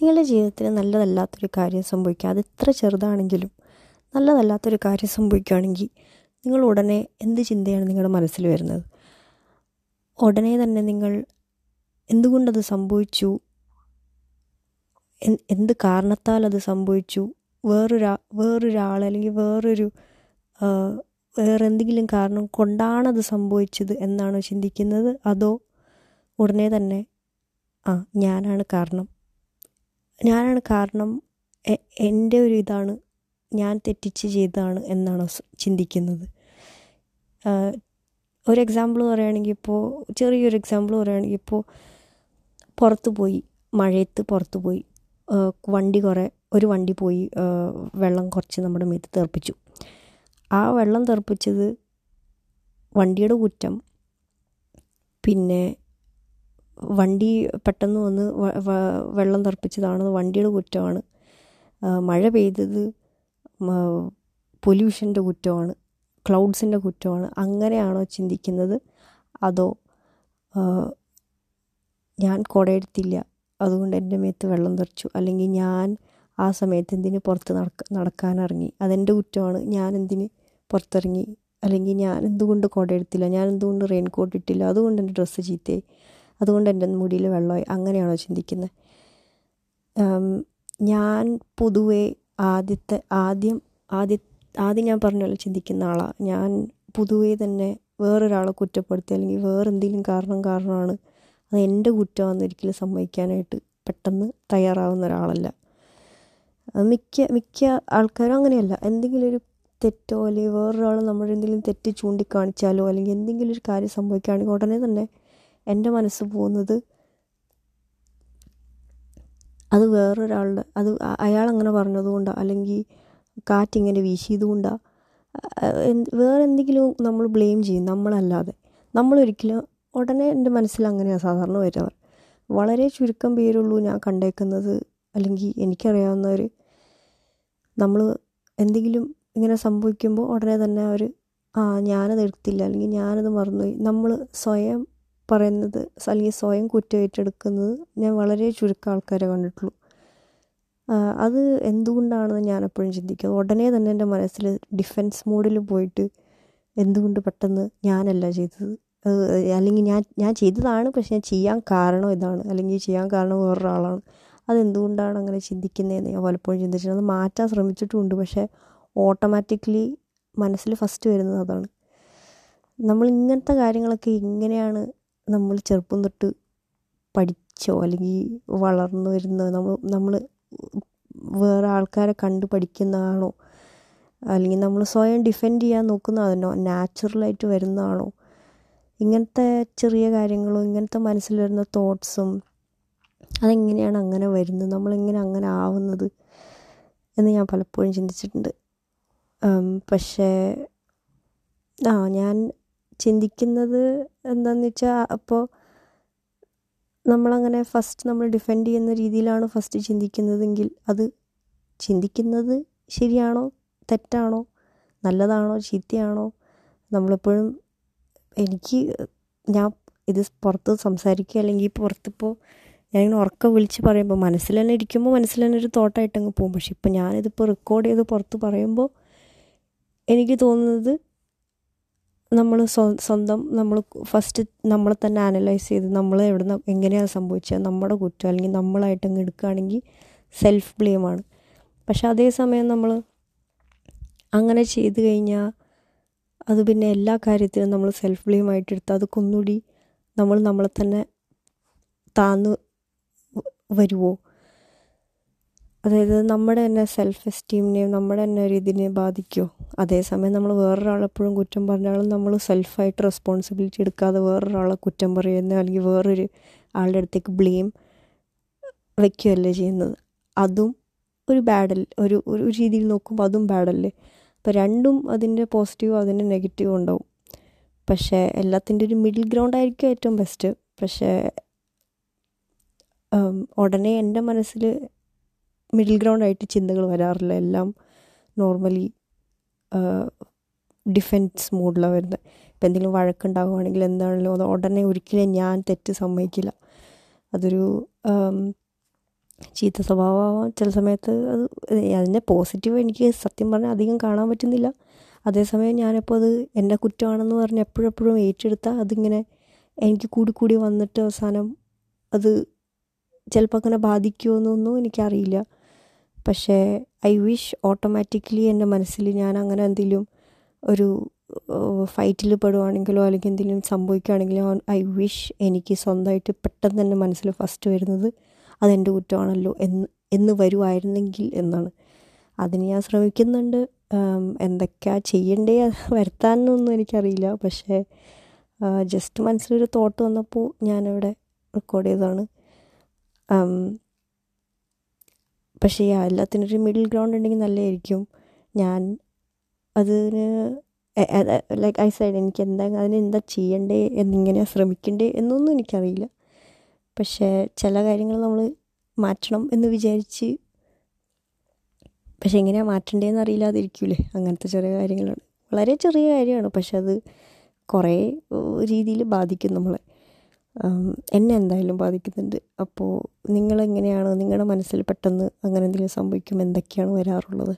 നിങ്ങളുടെ ജീവിതത്തിൽ നല്ലതല്ലാത്തൊരു കാര്യം സംഭവിക്കുക അത് എത്ര ചെറുതാണെങ്കിലും നല്ലതല്ലാത്തൊരു കാര്യം സംഭവിക്കുകയാണെങ്കിൽ നിങ്ങൾ ഉടനെ എന്ത് ചിന്തയാണ് നിങ്ങളുടെ മനസ്സിൽ വരുന്നത്? ഉടനെ തന്നെ നിങ്ങൾ എന്തുകൊണ്ടത് സംഭവിച്ചു? എന്ത് കാരണത്താൽ അത് സംഭവിച്ചു? വേറൊരാ വേറൊരാൾ അല്ലെങ്കിൽ വേറൊരു ആ, വേറെ എന്തെങ്കിലും കാരണം കൊണ്ടാണത് സംഭവിച്ചത് എന്നാണോ ചിന്തിക്കുന്നത്? അതോ ഉടനെ തന്നെ ആ ഞാനാണ് കാരണം? ഞാനാണ് കാരണം എന്റെ ഒരു ഇതാണ് ഞാൻ തെറ്റിച്ച് ചെയ്തതാണ് എന്നാണ് ചിന്തിക്കുന്നത്. ഒരു എക്സാമ്പിൾ പറയുകയാണെങ്കിൽ ഇപ്പോൾ ചെറിയൊരു എക്സാമ്പിൾ പറയുകയാണെങ്കിൽ ഇപ്പോൾ പുറത്ത് പോയി മഴയത്ത് പുറത്ത് പോയി വണ്ടി കുറേ ഒരു വണ്ടി പോയി വെള്ളം കുറച്ച് നമ്മുടെ മേത്ത് തെറിപ്പിച്ചു. ആ വെള്ളം തെറിപ്പിച്ചത് വണ്ടിയുടെ കുറ്റം പിന്നെ വണ്ടി പെട്ടെന്ന് വന്ന് വെള്ളം തെറിപ്പിച്ചതാണ്. വണ്ടിയുടെ കുറ്റമാണ്. മഴ പെയ്തത് പൊല്യൂഷന്റെ കുറ്റമാണ്. ക്ലൗഡ്സിന്റെ കുറ്റമാണ്. അങ്ങനെയാണോ ചിന്തിക്കുന്നത്? അതോ ഞാൻ കുടയെടുത്തില്ല. അതുകൊണ്ട് എന്റെ മേത്ത് വെള്ളം തെറിച്ചു. അല്ലെങ്കിൽ ഞാൻ ആ സമയത്ത് എന്തിന് പുറത്ത് നടക്ക നടക്കാനിറങ്ങി? അതെന്റെ കുറ്റമാണ്. ഞാൻ എന്തിന് പുറത്തിറങ്ങി? അല്ലെങ്കിൽ ഞാൻ എന്തുകൊണ്ട് കുടയെടുത്തില്ല? ഞാൻ എന്തുകൊണ്ട് റെയിൻ കോട്ട് ഇട്ടില്ല? അതുകൊണ്ട് എന്റെ ഡ്രസ്സ് ചീത്തയായി. അതുകൊണ്ട് എന്റെ മുടിയിൽ വെള്ളമായി. അങ്ങനെയാണോ ചിന്തിക്കുന്നത്? ഞാൻ പൊതുവേ ആദ്യത്തെ ആദ്യം ആദ്യ ആദ്യം ഞാൻ പറഞ്ഞ പോലെ ചിന്തിക്കുന്ന ആളാണ് ഞാൻ പൊതുവേ തന്നെ വേറൊരാളെ കുറ്റപ്പെടുത്തി അല്ലെങ്കിൽ വേറെന്തെങ്കിലും കാരണം കാരണമാണ് അത് എന്റെ കുറ്റമാണെന്ന് ഒരിക്കലും സമ്മതിക്കാനായിട്ട് പെട്ടെന്ന് തയ്യാറാവുന്ന ഒരാളല്ല. മിക്ക മിക്ക ആൾക്കാരും അങ്ങനെയല്ല. എന്തെങ്കിലും ഒരു തെറ്റോ അല്ലെങ്കിൽ വേറൊരാൾ നമ്മുടെ എന്തെങ്കിലും തെറ്റ് ചൂണ്ടിക്കാണിച്ചാലോ അല്ലെങ്കിൽ എന്തെങ്കിലും ഒരു കാര്യം സംഭവിക്കുകയാണെങ്കിൽ ഉടനെ തന്നെ എന്റെ മനസ്സ് പോകുന്നത് അത് വേറൊരാളുടെ അത് അയാൾ അങ്ങനെ പറഞ്ഞതുകൊണ്ടാണ് അല്ലെങ്കിൽ കാറ്റിങ്ങനെ വീശിയതുകൊണ്ടാണ് വേറെ എന്തെങ്കിലും നമ്മൾ ബ്ലെയിം ചെയ്യും നമ്മളല്ലാതെ. നമ്മളൊരിക്കലും ഉടനെ എന്റെ മനസ്സിൽ അങ്ങനെയാണ് സാധാരണ വരുന്നവർ വളരെ ചുരുക്കം പേരുള്ളൂ ഞാൻ കണ്ടേക്കുന്നത് അല്ലെങ്കിൽ എനിക്കറിയാവുന്നവർ നമ്മൾ എന്തെങ്കിലും ഇങ്ങനെ സംഭവിക്കുമ്പോൾ ഉടനെ തന്നെ അവർ ആ ഞാനത് എടുത്തില്ല അല്ലെങ്കിൽ ഞാനത് മറന്നുപോയി. നമ്മൾ സ്വയം പറയുന്നത് അല്ലെങ്കിൽ സ്വയം കുറ്റം ഏറ്റെടുക്കുന്നത് ഞാൻ വളരെ ചുരുക്കം ആൾക്കാരെ കണ്ടിട്ടുള്ളൂ. അത് എന്തുകൊണ്ടാണെന്ന് ഞാൻ എപ്പോഴും ചിന്തിക്കും. ഉടനെ തന്നെ എന്റെ മനസ്സിൽ ഡിഫെൻസ് മോഡിൽ പോയിട്ട് എന്തുകൊണ്ട് പെട്ടെന്ന് ഞാനല്ല ചെയ്തത്? അല്ലെങ്കിൽ ഞാൻ ഞാൻ ചെയ്തതാണ് പക്ഷെ ഞാൻ ചെയ്യാൻ കാരണം ഇതാണ്. അല്ലെങ്കിൽ ചെയ്യാൻ കാരണം വേറൊരാളാണ്. അതെന്തുകൊണ്ടാണ് അങ്ങനെ ചിന്തിക്കുന്നതെന്ന് ഞാൻ പലപ്പോഴും ചിന്തിച്ചിട്ടുണ്ട്. അത് മാറ്റാൻ ശ്രമിച്ചിട്ടുമുണ്ട് പക്ഷേ ഓട്ടോമാറ്റിക്കലി മനസ്സിൽ ഫസ്റ്റ് വരുന്നത് അതാണ്. നമ്മൾ ഇങ്ങനത്തെ കാര്യങ്ങളൊക്കെ എങ്ങനെയാണ് നമ്മൾ ചെറുപ്പം തൊട്ട് പഠിച്ചോ അല്ലെങ്കിൽ വളർന്നു വരുന്ന നമ്മൾ നമ്മൾ വേറെ ആൾക്കാരെ കണ്ട് പഠിക്കുന്നതാണോ അല്ലെങ്കിൽ നമ്മൾ സ്വയം ഡിഫെൻഡ് ചെയ്യാൻ നോക്കുന്നതാണോ നാച്ചുറലായിട്ട് വരുന്നതാണോ ഇങ്ങനത്തെ ചെറിയ കാര്യങ്ങളും ഇങ്ങനത്തെ മനസ്സിൽ വരുന്ന തോട്ട്സും അതെങ്ങനെയാണ് അങ്ങനെ വരുന്നത് നമ്മളെങ്ങനെ അങ്ങനെ ആവുന്നത് എന്ന് ഞാൻ പലപ്പോഴും ചിന്തിച്ചിട്ടുണ്ട്. പക്ഷേ ആ ഞാൻ ചിന്തിക്കുന്നത് എന്താണെന്ന് വെച്ചാൽ അപ്പോൾ നമ്മളങ്ങനെ ഫസ്റ്റ് നമ്മൾ ഡിഫെൻഡ് ചെയ്യുന്ന രീതിയിലാണ് ഫസ്റ്റ് ചിന്തിക്കുന്നതെങ്കിൽ അത് ചിന്തിക്കുന്നത് ശരിയാണോ തെറ്റാണോ നല്ലതാണോ ചീത്തയാണോ? നമ്മളെപ്പോഴും എനിക്ക് ഞാൻ ഇത് പുറത്ത് സംസാരിക്കുക അല്ലെങ്കിൽ പുറത്തിപ്പോൾ ഞാനിങ്ങനെ ഉറക്കം വിളിച്ച് പറയുമ്പോൾ മനസ്സിൽ തന്നെ ഇരിക്കുമ്പോൾ മനസ്സിൽ തന്നെ ഒരു തോട്ടായിട്ട് അങ്ങ് പോകും. പക്ഷെ ഇപ്പോൾ ഞാനിതിപ്പോൾ റെക്കോർഡ് ചെയ്ത് പുറത്ത് പറയുമ്പോൾ എനിക്ക് തോന്നുന്നത് നമ്മൾ സ്വന്തം നമ്മൾ ഫസ്റ്റ് നമ്മളെ തന്നെ അനലൈസ് ചെയ്ത് നമ്മൾ എവിടെ നിന്ന് എങ്ങനെയാണ് സംഭവിച്ചത് നമ്മുടെ കുറ്റം അല്ലെങ്കിൽ നമ്മളായിട്ട് അങ്ങ് എടുക്കുകയാണെങ്കിൽ സെൽഫ് ബ്ലെയിമാണ് പക്ഷെ അതേസമയം നമ്മൾ അങ്ങനെ ചെയ്തു കഴിഞ്ഞാൽ അത് പിന്നെ എല്ലാ കാര്യത്തിലും നമ്മൾ സെൽഫ് ബ്ലെയിം ആയിട്ട് എടുത്ത് അതൊക്കെ ഒന്നുകൂടി നമ്മൾ നമ്മളെ തന്നെ താന്ന് വരുമോ അതായത് നമ്മുടെ തന്നെ സെൽഫ് എസ്റ്റീമിനെയും നമ്മുടെ തന്നെ ഒരു ഇതിനെ ബാധിക്കുമോ അതേസമയം നമ്മൾ വേറൊരാളെപ്പോഴും കുറ്റം പറഞ്ഞാലും നമ്മൾ സെൽഫായിട്ട് റെസ്പോൺസിബിലിറ്റി എടുക്കാതെ വേറൊരാളെ കുറ്റം പറയുന്ന അല്ലെങ്കിൽ വേറൊരു ആളുടെ അടുത്തേക്ക് ബ്ലെയിം വയ്ക്കുകയല്ലേ ചെയ്യുന്നത്? അതും ഒരു ബാഡൽ ഒരു ഒരു രീതിയിൽ നോക്കുമ്പോൾ അതും ബാഡല്ലേ അപ്പോൾ രണ്ടും അതിന്റെ പോസിറ്റീവും അതിന്റെ നെഗറ്റീവും ഉണ്ടാവും. പക്ഷേ എല്ലാത്തിന്റെ ഒരു മിഡിൽ ഗ്രൗണ്ട് ആയിരിക്കും ഏറ്റവും ബെസ്റ്റ് പക്ഷേ ഉടനെ എന്റെ മനസ്സിൽ മിഡിൽ ഗ്രൗണ്ട് ആയിട്ട് ചിന്തകൾ വരാറില്ല. എല്ലാം നോർമലി ഡിഫെൻസ് മൂഡിലാണ് വരുന്നത് ഇപ്പം എന്തെങ്കിലും വഴക്കുണ്ടാകുവാണെങ്കിൽ എന്താണല്ലോ അത് ഉടനെ ഒരിക്കലും ഞാൻ തെറ്റ് സമ്മതിക്കില്ല. അതൊരു ചീത്ത സ്വഭാവമാവാം ചില സമയത്ത് അത് അതിന്റെ പോസിറ്റീവ് എനിക്ക് സത്യം പറഞ്ഞാൽ അധികം കാണാൻ പറ്റുന്നില്ല. അതേസമയം ഞാനിപ്പോൾ അത് എന്റെ കുറ്റമാണെന്ന് പറഞ്ഞ് എപ്പോഴെപ്പോഴും ഏറ്റെടുത്താൽ അതിങ്ങനെ എനിക്ക് കൂടി കൂടി വന്നിട്ട് അവസാനം അത് ചിലപ്പോൾ അങ്ങനെ ബാധിക്കുമോ എന്നൊന്നും എനിക്കറിയില്ല. പക്ഷേ ഐ വിഷ് ഓട്ടോമാറ്റിക്കലി എന്റെ മനസ്സിൽ ഞാൻ അങ്ങനെ എന്തെങ്കിലും ഒരു ഫൈറ്റിൽ പെടുവാണെങ്കിലോ അല്ലെങ്കിൽ എന്തെങ്കിലും സംഭവിക്കുകയാണെങ്കിലോ ഐ വിഷ് എനിക്ക് സ്വന്തമായിട്ട് പെട്ടെന്ന് തന്നെ മനസ്സിൽ ഫസ്റ്റ് വരുന്നത് അതെന്റെ കുറ്റമാണല്ലോ എന്ന് എന്ന് വരുമായിരുന്നെങ്കിൽ എന്നാണ്. അതിന് ഞാൻ ശ്രമിക്കുന്നുണ്ട്. എന്തൊക്കെയാ ചെയ്യണ്ടേ വരുത്താനൊന്നും എനിക്കറിയില്ല. പക്ഷേ ജസ്റ്റ് മനസ്സിലൊരു തോട്ട് വന്നപ്പോൾ ഞാനിവിടെ റെക്കോർഡ് ചെയ്തതാണ്. പക്ഷേ എല്ലാത്തിനൊരു മിഡിൽ ഗ്രൗണ്ട് ഉണ്ടെങ്കിൽ നല്ലതായിരിക്കും. ഞാൻ അതിന് ലൈക്ക് ഐ സൈഡ് എനിക്ക് എന്താ അതിന് എന്താ ചെയ്യണ്ടേ എന്നിങ്ങനെ ശ്രമിക്കണ്ടേ എന്നൊന്നും എനിക്കറിയില്ല. പക്ഷേ ചില കാര്യങ്ങൾ നമ്മൾ മാറ്റണം എന്ന് വിചാരിച്ച് പക്ഷെ എങ്ങനെയാണ് മാറ്റണ്ടേന്ന് അറിയില്ലാതിരിക്കൂലേ. അങ്ങനത്തെ ചെറിയ കാര്യങ്ങളാണ്. വളരെ ചെറിയ കാര്യമാണ്. പക്ഷെ അത് കുറേ രീതിയിൽ ബാധിക്കും നമ്മളെ. എന്നെ എന്തായാലും ബാധിക്കുന്നുണ്ട്. അപ്പോൾ നിങ്ങളെങ്ങനെയാണ് നിങ്ങളുടെ മനസ്സിൽ പെട്ടെന്ന് അങ്ങനെ എന്തെങ്കിലും സംഭവിക്കുമ്പോൾ എന്തൊക്കെയാണ് വരാറുള്ളത്?